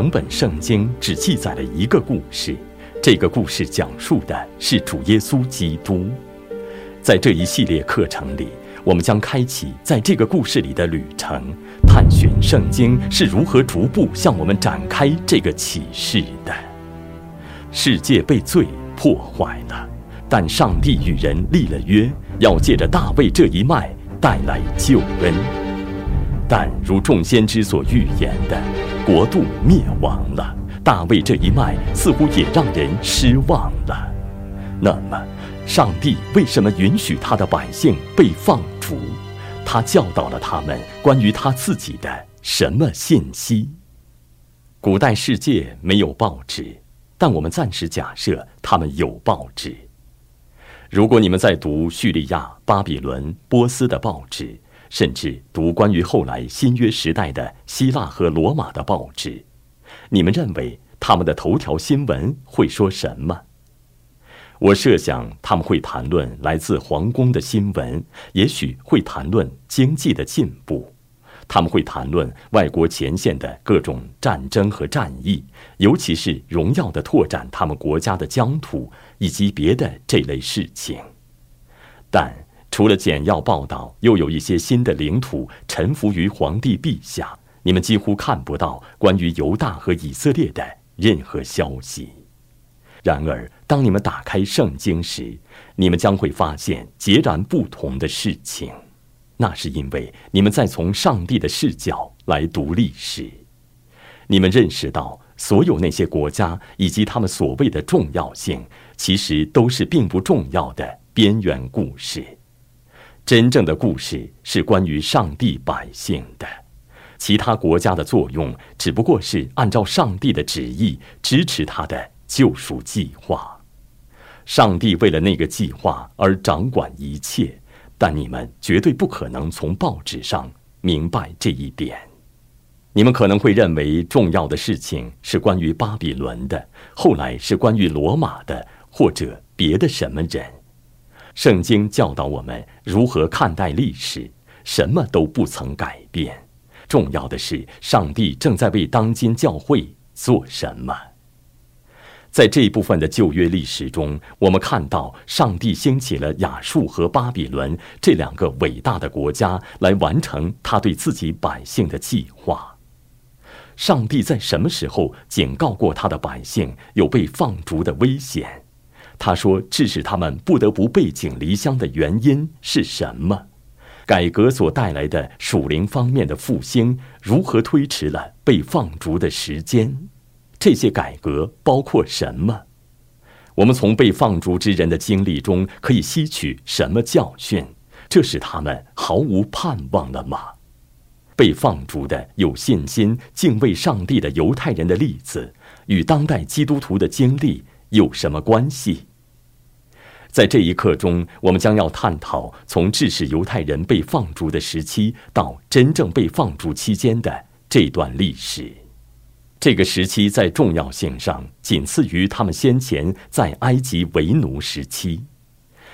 整本圣经只记载了一个故事，这个故事讲述的是主耶稣基督。在这一系列课程里，我们将开启在这个故事里的旅程，探寻圣经是如何逐步向我们展开这个启示的。世界被罪破坏了，但上帝与人立了约，要借着大卫这一脉带来救恩。但如众先知所预言的，国度灭亡了，大卫这一脉似乎也让人失望了。那么，上帝为什么允许他的百姓被放逐？他教导了他们关于他自己的什么信息？古代世界没有报纸，但我们暂时假设他们有报纸。如果你们在读叙利亚、巴比伦、波斯的报纸，甚至读关于后来新约时代的希腊和罗马的报纸，你们认为他们的头条新闻会说什么？我设想他们会谈论来自皇宫的新闻，也许会谈论经济的进步，他们会谈论外国前线的各种战争和战役，尤其是荣耀的拓展他们国家的疆土以及别的这类事情，但。除了简要报道，又有一些新的领土臣服于皇帝陛下。你们几乎看不到关于犹大和以色列的任何消息。然而，当你们打开圣经时，你们将会发现截然不同的事情。那是因为你们在从上帝的视角来读历史。你们认识到，所有那些国家以及他们所谓的重要性，其实都是并不重要的边缘故事。真正的故事是关于上帝百姓的，其他国家的作用只不过是按照上帝的旨意支持他的救赎计划。上帝为了那个计划而掌管一切，但你们绝对不可能从报纸上明白这一点。你们可能会认为重要的事情是关于巴比伦的，后来是关于罗马的，或者别的什么人。圣经教导我们如何看待历史，什么都不曾改变。重要的是，上帝正在为当今教会做什么。在这一部分的旧约历史中，我们看到上帝兴起了亚述和巴比伦这两个伟大的国家来完成他对自己百姓的计划。上帝在什么时候警告过他的百姓有被放逐的危险？他说：“致使他们不得不背井离乡的原因是什么？改革所带来的属灵方面的复兴如何推迟了被放逐的时间？这些改革包括什么？我们从被放逐之人的经历中可以吸取什么教训？这使他们毫无盼望了吗？被放逐的有信心、敬畏上帝的犹太人的例子与当代基督徒的经历有什么关系？”在这一刻中，我们将要探讨从致使犹太人被放逐的时期到真正被放逐期间的这段历史。这个时期在重要性上仅次于他们先前在埃及为奴时期。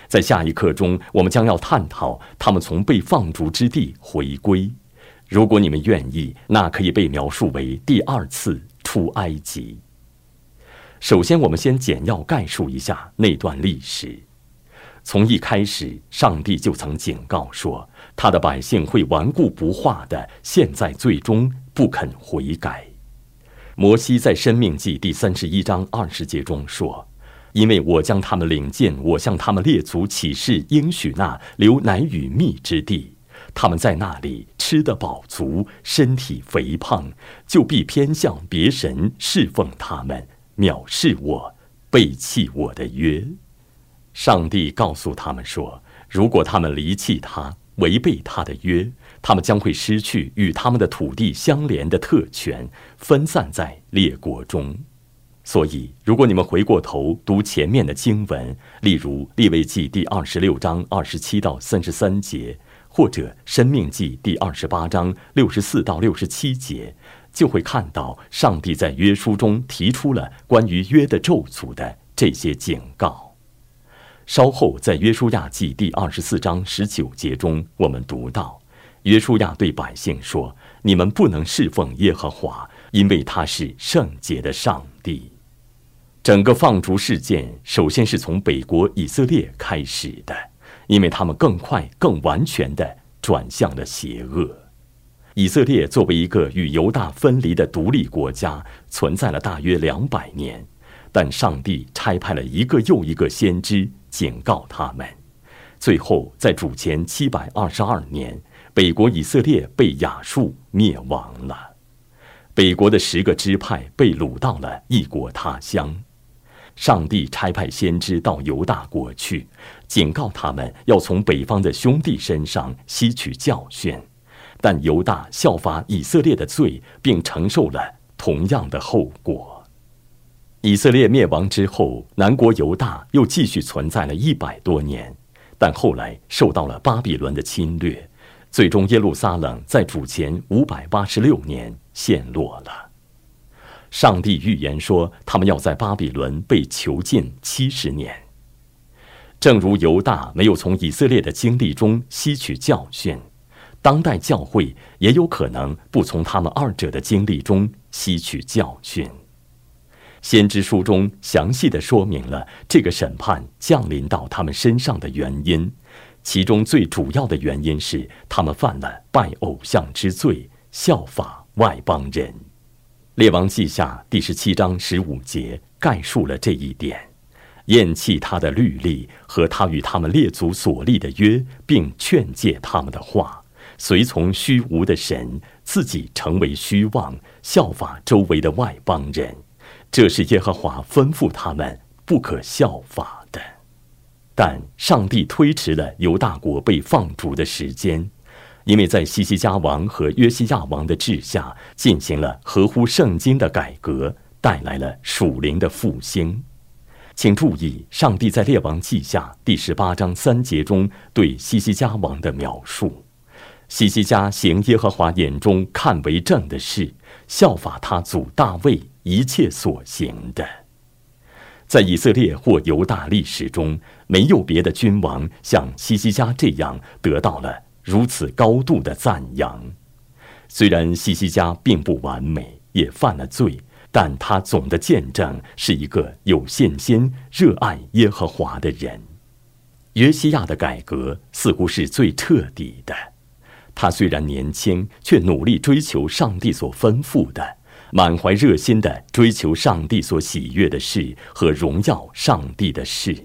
在下一课中，我们将要探讨他们从被放逐之地回归。如果你们愿意，那可以被描述为第二次出埃及。首先，我们先简要概述一下那段历史。从一开始，上帝就曾警告说，他的百姓会顽固不化的，现在最终不肯悔改。摩西在《生命记》第三十一章二十节中说：“因为我将他们领进我向他们列祖起誓应许那流奶与蜜之地，他们在那里吃得饱足，身体肥胖，就必偏向别神侍奉他们，藐视我，背弃我的约。”上帝告诉他们说：“如果他们离弃他，违背他的约，他们将会失去与他们的土地相连的特权，分散在列国中。所以，如果你们回过头读前面的经文，例如《利未记》第二十六章二十七到三十三节，或者《生命记》第二十八章六十四到六十七节，就会看到上帝在约书中提出了关于约的咒诅的这些警告。”稍后，在约书亚记第二十四章十九节中，我们读到，约书亚对百姓说：“你们不能侍奉耶和华，因为他是圣洁的上帝。整个放逐事件首先是从北国以色列开始的，因为他们更快、更完全的转向了邪恶。以色列作为一个与犹大分离的独立国家，存在了大约两百年，但上帝差派了一个又一个先知警告他们。最后，在主前七百二十二年，北国以色列被亚述灭亡了，北国的十个支派被掳到了异国他乡。上帝差派先知到犹大国去，警告他们要从北方的兄弟身上吸取教训，但犹大效法以色列的罪，并承受了同样的后果。以色列灭亡之后，南国犹大又继续存在了一百多年，但后来受到了巴比伦的侵略，最终耶路撒冷在主前五百八十六年陷落了。上帝预言说，他们要在巴比伦被囚禁七十年。正如犹大没有从以色列的经历中吸取教训，当代教会也有可能不从他们二者的经历中吸取教训。先知书中详细的说明了这个审判降临到他们身上的原因，其中最主要的原因是他们犯了拜偶像之罪，效法外邦人。列王记下第十七章十五节概述了这一点：厌弃他的律例和他与他们列祖所立的约，并劝诫他们的话，随从虚无的神，自己成为虚妄，效法周围的外邦人。这是耶和华吩咐他们不可效法的。但上帝推迟了犹大国被放逐的时间。因为在西西家王和约西亚王的治下，进行了合乎圣经的改革，带来了属灵的复兴。请注意，上帝在列王记下第十八章三节中对西西家王的描述：西西家行耶和华眼中看为正的事，效法他祖大卫一切所行的。在以色列或犹大历史中，没有别的君王像西西家这样得到了。如此高度的赞扬，虽然西西家并不完美，也犯了罪，但他总的见证是一个有信心、热爱耶和华的人。约西亚的改革似乎是最彻底的。他虽然年轻，却努力追求上帝所吩咐的，满怀热心的追求上帝所喜悦的事和荣耀上帝的事。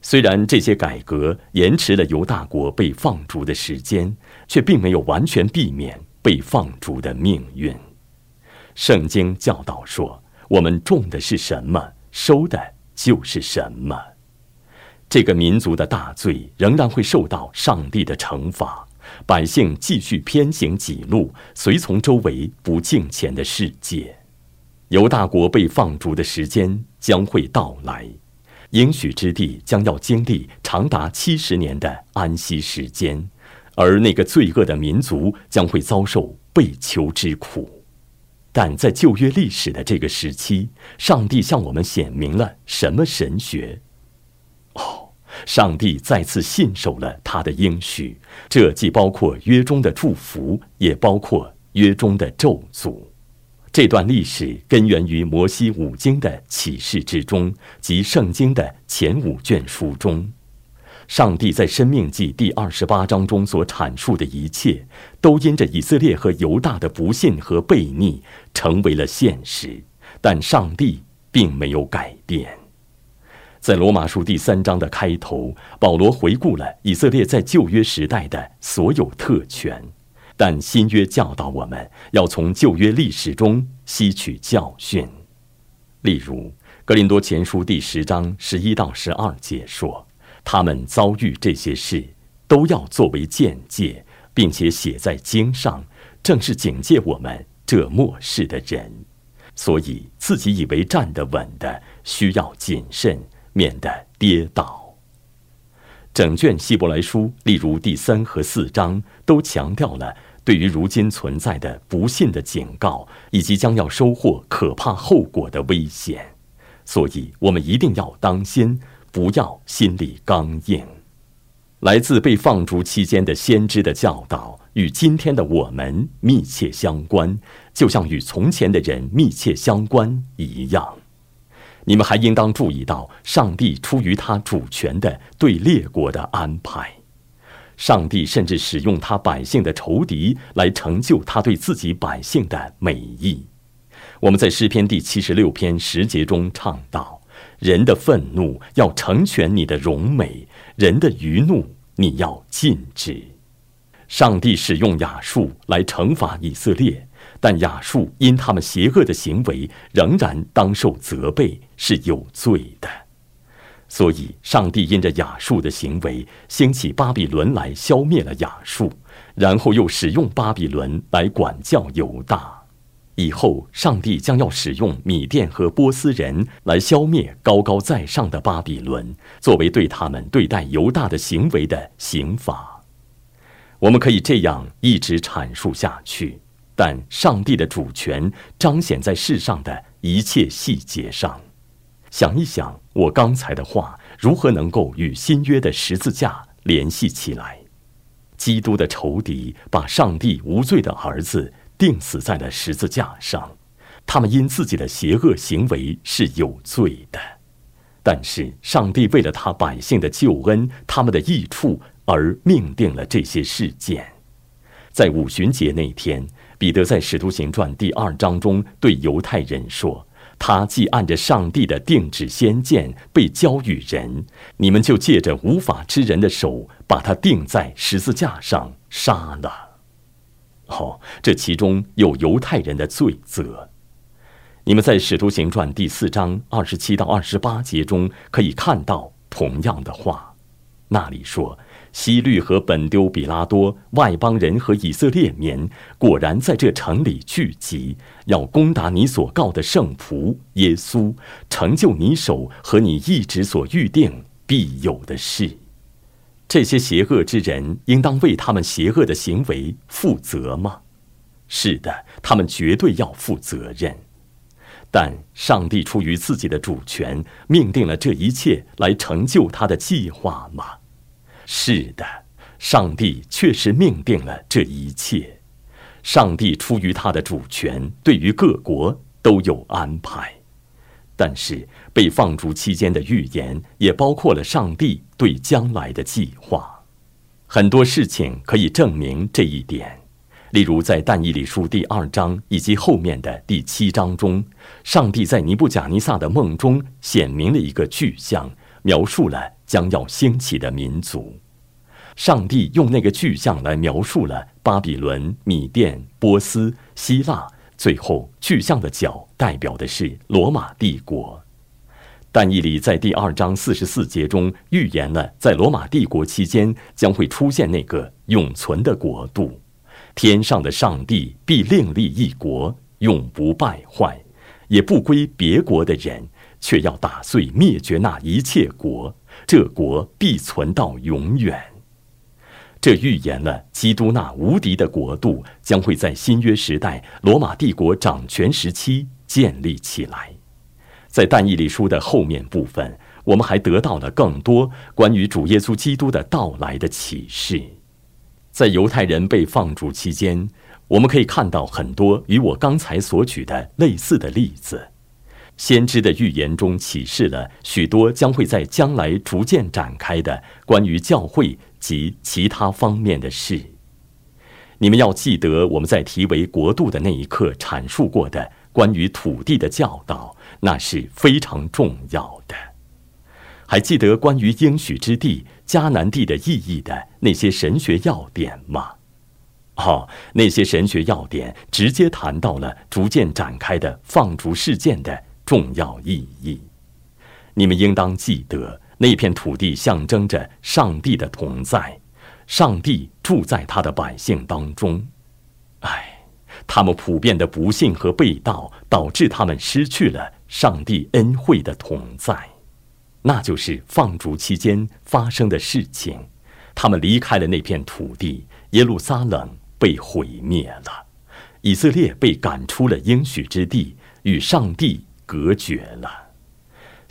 虽然这些改革延迟了犹大国被放逐的时间，却并没有完全避免被放逐的命运。圣经教导说：“我们种的是什么，收的就是什么。”这个民族的大罪仍然会受到上帝的惩罚，百姓继续偏行己路，随从周围不敬虔的世界。犹大国被放逐的时间将会到来。应许之地将要经历长达七十年的安息时间，而那个罪恶的民族将会遭受被囚之苦。但在旧约历史的这个时期，上帝向我们显明了什么神学？上帝再次信守了他的应许，这既包括约中的祝福，也包括约中的咒诅。这段历史根源于摩西五经的启示之中，及圣经的前五卷书中。上帝在《生命记》第二十八章中所阐述的一切，都因着以色列和犹大的不信和悖逆，成为了现实。但上帝并没有改变。在罗马书第三章的开头，保罗回顾了以色列在旧约时代的所有特权。但新约教导我们要从旧约历史中吸取教训，例如《格林多前书》第十章十一到十二节说，他们遭遇这些事，都要作为见戒，并且写在经上，正是警戒我们这末世的人。所以自己以为站得稳的，需要谨慎，免得跌倒。整卷希伯来书，例如第三和四章，都强调了对于如今存在的不信的警告，以及将要收获可怕后果的危险。所以，我们一定要当心，不要心里刚硬。来自被放逐期间的先知的教导，与今天的我们密切相关，就像与从前的人密切相关一样。你们还应当注意到，上帝出于他主权的对列国的安排。上帝甚至使用他百姓的仇敌来成就他对自己百姓的美意。我们在诗篇第七十六篇十节中唱道：“人的愤怒要成全你的荣美，人的愚怒你要禁止。”上帝使用亚述来惩罚以色列，但亚述因他们邪恶的行为，仍然当受责备，是有罪的。所以，上帝因着亚述的行为，兴起巴比伦来消灭了亚述，然后又使用巴比伦来管教犹大。以后，上帝将要使用米甸和波斯人来消灭高高在上的巴比伦，作为对他们对待犹大的行为的刑罚。我们可以这样一直阐述下去，但上帝的主权彰显在世上的一切细节上。想一想，我刚才的话如何能够与新约的十字架联系起来？基督的仇敌把上帝无罪的儿子钉死在了十字架上，他们因自己的邪恶行为是有罪的。但是上帝为了他百姓的救恩、他们的益处而命定了这些事件。在五旬节那天，彼得在《使徒行传》第二章中对犹太人说。他既按着上帝的定旨先见被交与人，你们就借着无法之人的手把他钉在十字架上杀了。哦，这其中有犹太人的罪责。你们在《使徒行传》第四章二十七到二十八节中可以看到同样的话，那里说。西律和本丢比拉多外邦人和以色列民果然在这城里聚集，要攻打你所告的圣仆耶稣，成就你手和你一直所预定必有的事。这些邪恶之人应当为他们邪恶的行为负责吗？是的，他们绝对要负责任。但上帝出于自己的主权，命定了这一切来成就他的计划吗？是的，上帝确实命定了这一切。上帝出于他的主权，对于各国都有安排。但是被放逐期间的预言，也包括了上帝对将来的计划。很多事情可以证明这一点。例如，在但以理书第二章以及后面的第七章中，上帝在尼布甲尼撒的梦中显明了一个具象，描述了将要兴起的民族。上帝用那个具象来描述了巴比伦、米甸、波斯、希腊，最后具象的角代表的是罗马帝国。但以理在第二章四十四节中预言了，在罗马帝国期间将会出现那个永存的国度，天上的上帝必另立一国，永不败坏，也不归别国的人，却要打碎灭绝那一切国，这国必存到永远。这预言了基督那无敌的国度将会在新约时代罗马帝国掌权时期建立起来。在但以理书的后面部分，我们还得到了更多关于主耶稣基督的到来的启示。在犹太人被放逐期间，我们可以看到很多与我刚才所举的类似的例子。先知的预言中启示了许多将会在将来逐渐展开的关于教会。及其他方面的事，你们要记得我们在题为“国度”的那一刻阐述过的关于土地的教导，那是非常重要的。还记得关于应许之地迦南地的意义的那些神学要点吗？哦，那些神学要点直接谈到了逐渐展开的放逐事件的重要意义。你们应当记得。那片土地象征着上帝的同在，上帝住在他的百姓当中。唉，他们普遍的不幸和被盗，导致他们失去了上帝恩惠的同在。那就是放逐期间发生的事情。他们离开了那片土地，耶路撒冷被毁灭了，以色列被赶出了应许之地，与上帝隔绝了。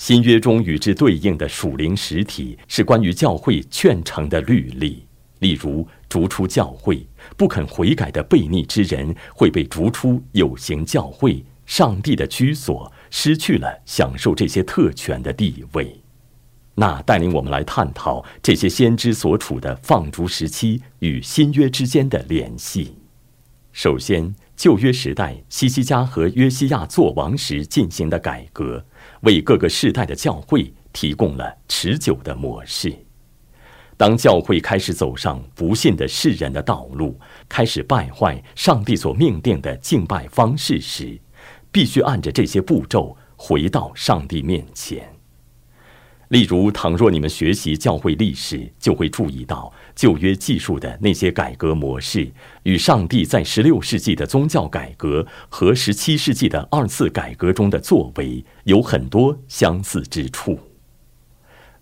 新约中与之对应的属灵实体是关于教会劝成的律例，例如逐出教会、不肯悔改的悖逆之人会被逐出有形教会，上帝的居所失去了享受这些特权的地位。那带领我们来探讨这些先知所处的放逐时期与新约之间的联系。首先，旧约时代西西家和约西亚作王时进行的改革，为各个世代的教会提供了持久的模式。当教会开始走上不信的世人的道路，开始败坏上帝所命定的敬拜方式时，必须按着这些步骤回到上帝面前。例如，倘若你们学习教会历史，就会注意到旧约记述的那些改革模式，与上帝在十六世纪的宗教改革和十七世纪的二次改革中的作为有很多相似之处。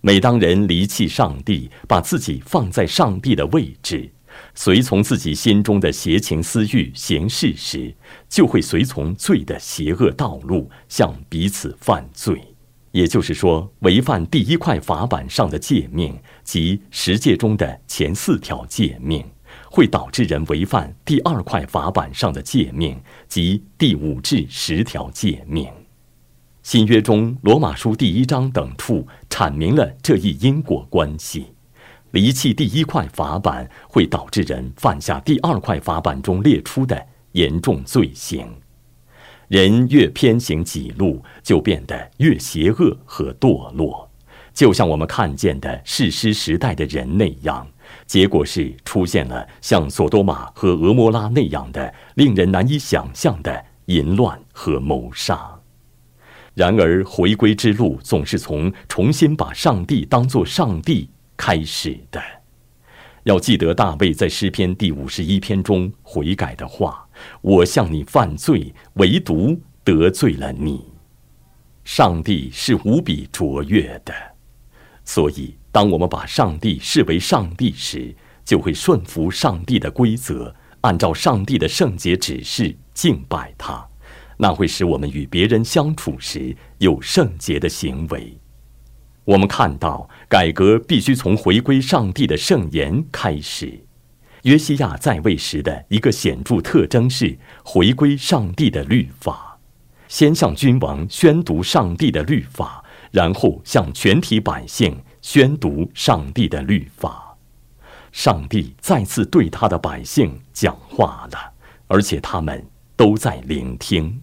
每当人离弃上帝，把自己放在上帝的位置，随从自己心中的邪情私欲行事时，就会随从罪的邪恶道路，向彼此犯罪。也就是说，违反第一块法板上的诫命及十诫中的前四条诫命，会导致人违反第二块法板上的诫命及第五至十条诫命。新约中罗马书第一章等处阐明了这一因果关系：离弃第一块法板，会导致人犯下第二块法板中列出的严重罪行。人越偏行己路，就变得越邪恶和堕落，就像我们看见的世师时代的人那样。结果是出现了像索多玛和俄摩拉那样的令人难以想象的淫乱和谋杀。然而，回归之路总是从重新把上帝当作上帝开始的。要记得大卫在诗篇第五十一篇中悔改的话。我向你犯罪，唯独得罪了你。上帝是无比卓越的，所以当我们把上帝视为上帝时，就会顺服上帝的规则，按照上帝的圣洁指示敬拜他。那会使我们与别人相处时有圣洁的行为。我们看到，改革必须从回归上帝的圣言开始。约西亚在位时的一个显著特征是回归上帝的律法，先向君王宣读上帝的律法，然后向全体百姓宣读上帝的律法。上帝再次对他的百姓讲话了，而且他们都在聆听。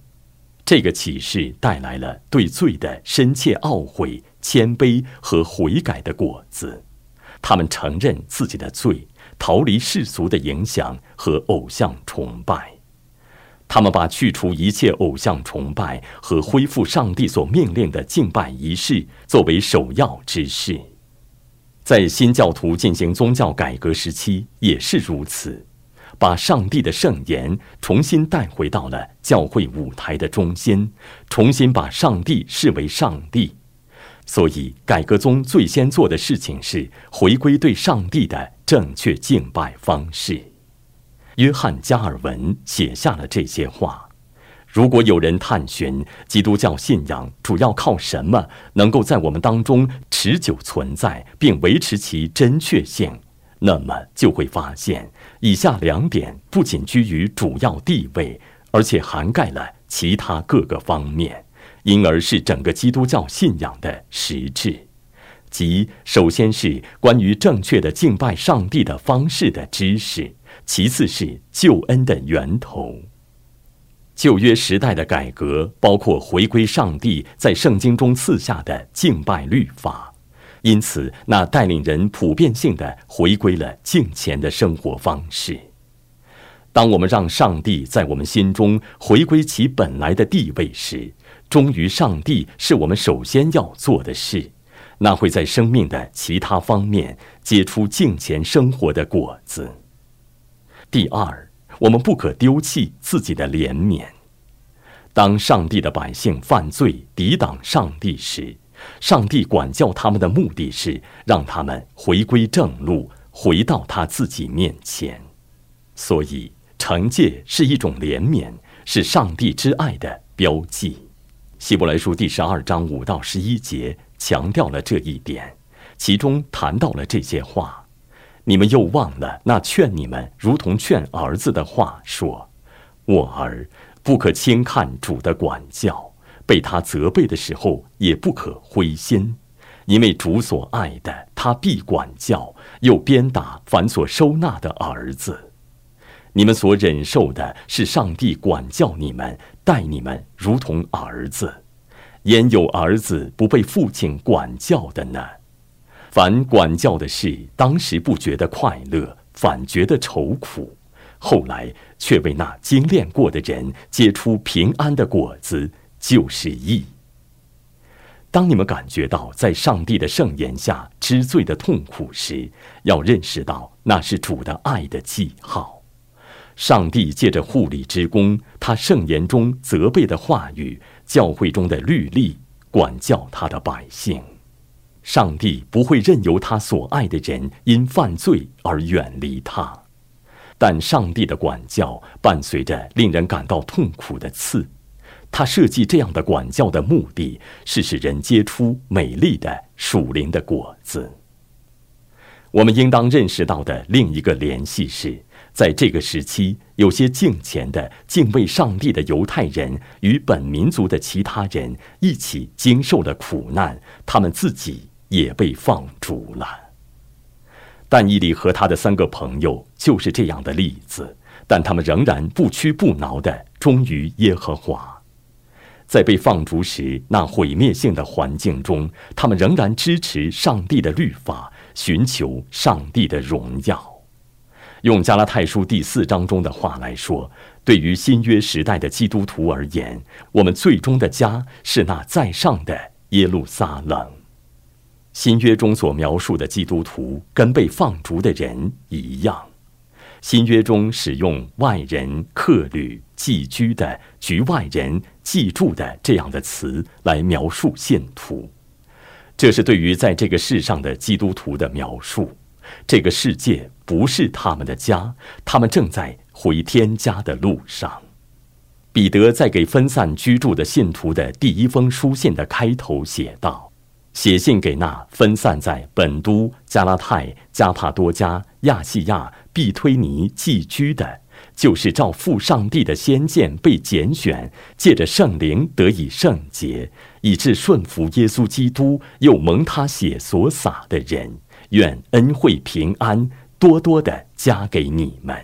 这个启示带来了对罪的深切懊悔、谦卑和悔改的果子。他们承认自己的罪。逃离世俗的影响和偶像崇拜，他们把去除一切偶像崇拜和恢复上帝所命令的敬拜仪式作为首要之事。在新教徒进行宗教改革时期也是如此，把上帝的圣言重新带回到了教会舞台的中心，重新把上帝视为上帝。所以，改革中最先做的事情是回归对上帝的正确敬拜方式。约翰·加尔文写下了这些话：如果有人探寻基督教信仰主要靠什么能够在我们当中持久存在并维持其真确性，那么就会发现以下两点不仅居于主要地位，而且涵盖了其他各个方面。因而是整个基督教信仰的实质，即首先是关于正确的敬拜上帝的方式的知识，其次是救恩的源头。旧约时代的改革包括回归上帝在圣经中赐下的敬拜律法，因此那带领人普遍性的回归了敬虔的生活方式。当我们让上帝在我们心中回归其本来的地位时，忠于上帝是我们首先要做的事，那会在生命的其他方面结出敬虔生活的果子。第二，我们不可丢弃自己的怜悯。当上帝的百姓犯罪抵挡上帝时，上帝管教他们的目的是让他们回归正路，回到他自己面前。所以，惩戒是一种怜悯，是上帝之爱的标记。希伯来书第十二章五到十一节强调了这一点，其中谈到了这些话。你们又忘了那劝你们如同劝儿子的话，说：“我儿，不可轻看主的管教，被他责备的时候也不可灰心，因为主所爱的，他必管教，又鞭打凡所收纳的儿子。你们所忍受的是上帝管教你们。”待你们如同儿子，焉有儿子不被父亲管教的呢？凡管教的事，当时不觉得快乐，反觉得愁苦；后来却为那精炼过的人结出平安的果子，就是义。当你们感觉到在上帝的圣言下知罪的痛苦时，要认识到那是主的爱的记号。上帝借着护理之功，他圣言中责备的话语，教会中的律例，管教他的百姓。上帝不会任由他所爱的人因犯罪而远离他，但上帝的管教伴随着令人感到痛苦的刺。他设计这样的管教的目的是使人结出美丽的属灵的果子。我们应当认识到的另一个联系是。在这个时期，有些敬虔的、敬畏上帝的犹太人与本民族的其他人一起经受了苦难，他们自己也被放逐了。但伊里和他的三个朋友就是这样的例子，但他们仍然不屈不挠地忠于耶和华。在被放逐时那毁灭性的环境中，他们仍然支持上帝的律法，寻求上帝的荣耀。用加拉太书第四章中的话来说，对于新约时代的基督徒而言，我们最终的家是那在上的耶路撒冷。新约中所描述的基督徒跟被放逐的人一样。新约中使用外人、客旅、寄居的、局外人、寄住的这样的词来描述信徒，这是对于在这个世上的基督徒的描述。这个世界不是他们的家，他们正在回天家的路上。彼得在给分散居住的信徒的第一封书信的开头写道：“写信给那分散在本都、加拉太、加帕多加、亚细亚、必推尼寄居的，就是照父上帝的先见被拣选，借着圣灵得以圣洁，以致顺服耶稣基督，又蒙他血所洒的人。”愿恩惠平安多多的加给你们。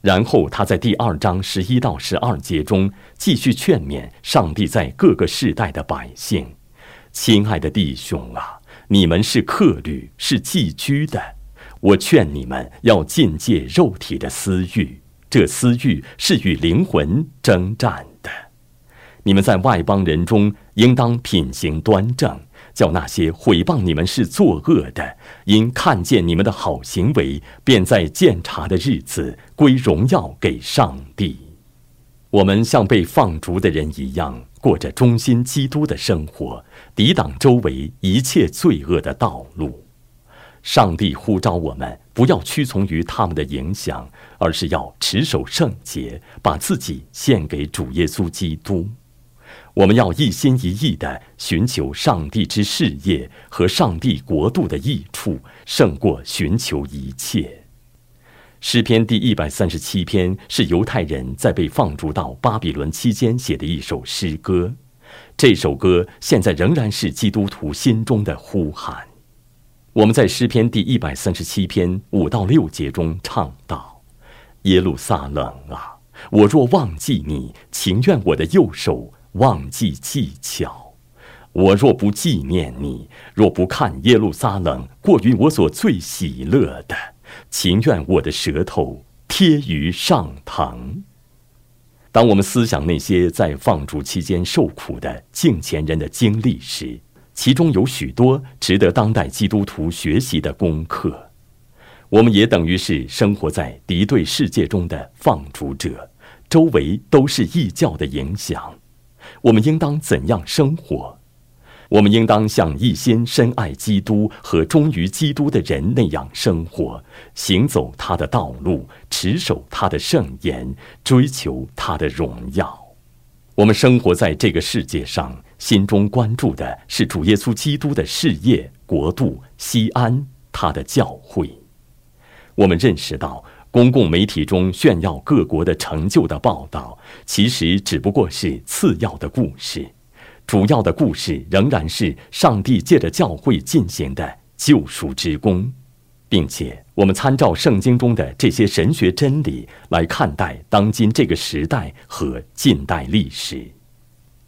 然后他在第二章十一到十二节中继续劝勉上帝在各个世代的百姓：“亲爱的弟兄啊，你们是客旅，是寄居的。我劝你们要禁戒肉体的私欲，这私欲是与灵魂征战的。你们在外邦人中应当品行端正。”叫那些毁谤你们是作恶的，因看见你们的好行为，便在鉴察的日子归荣耀给上帝。我们像被放逐的人一样，过着忠心基督的生活，抵挡周围一切罪恶的道路。上帝呼召我们，不要屈从于他们的影响，而是要持守圣洁，把自己献给主耶稣基督。我们要一心一意地寻求上帝之事业和上帝国度的益处，胜过寻求一切。诗篇第一百三十七篇是犹太人在被放逐到巴比伦期间写的一首诗歌，这首歌现在仍然是基督徒心中的呼喊。我们在诗篇第一百三十七篇五到六节中唱道：“耶路撒冷啊，我若忘记你，情愿我的右手。”忘记技巧，我若不纪念你，若不看耶路撒冷过于我所最喜乐的，情愿我的舌头贴于上膛。当我们思想那些在放逐期间受苦的敬虔人的经历时，其中有许多值得当代基督徒学习的功课。我们也等于是生活在敌对世界中的放逐者，周围都是异教的影响。我们应当怎样生活？我们应当像一心深爱基督和忠于基督的人那样生活，行走他的道路，持守他的圣言，追求他的荣耀。我们生活在这个世界上，心中关注的是主耶稣基督的事业、国度、西安，他的教会。我们认识到，公共媒体中炫耀各国的成就的报道，其实只不过是次要的故事，主要的故事仍然是上帝借着教会进行的救赎之功。并且，我们参照圣经中的这些神学真理来看待当今这个时代和近代历史。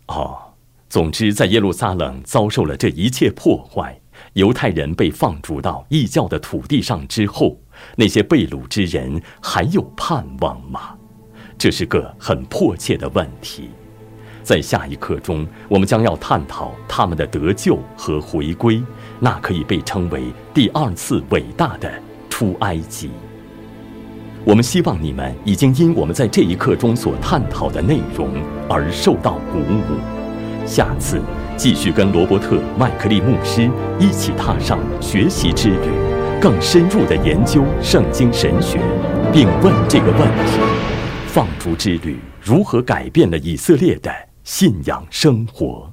哦，总之，在耶路撒冷遭受了这一切破坏，犹太人被放逐到异教的土地上之后，那些被掳之人还有盼望吗？这是个很迫切的问题。在下一课中，我们将要探讨他们的得救和回归。那可以被称为第二次伟大的出埃及。我们希望你们已经因我们在这一课中所探讨的内容而受到鼓舞。下次继续跟罗伯特·麦克利牧师一起踏上学习之旅，更深入的研究圣经神学，并问这个问题：放逐之旅如何改变了以色列的信仰生活？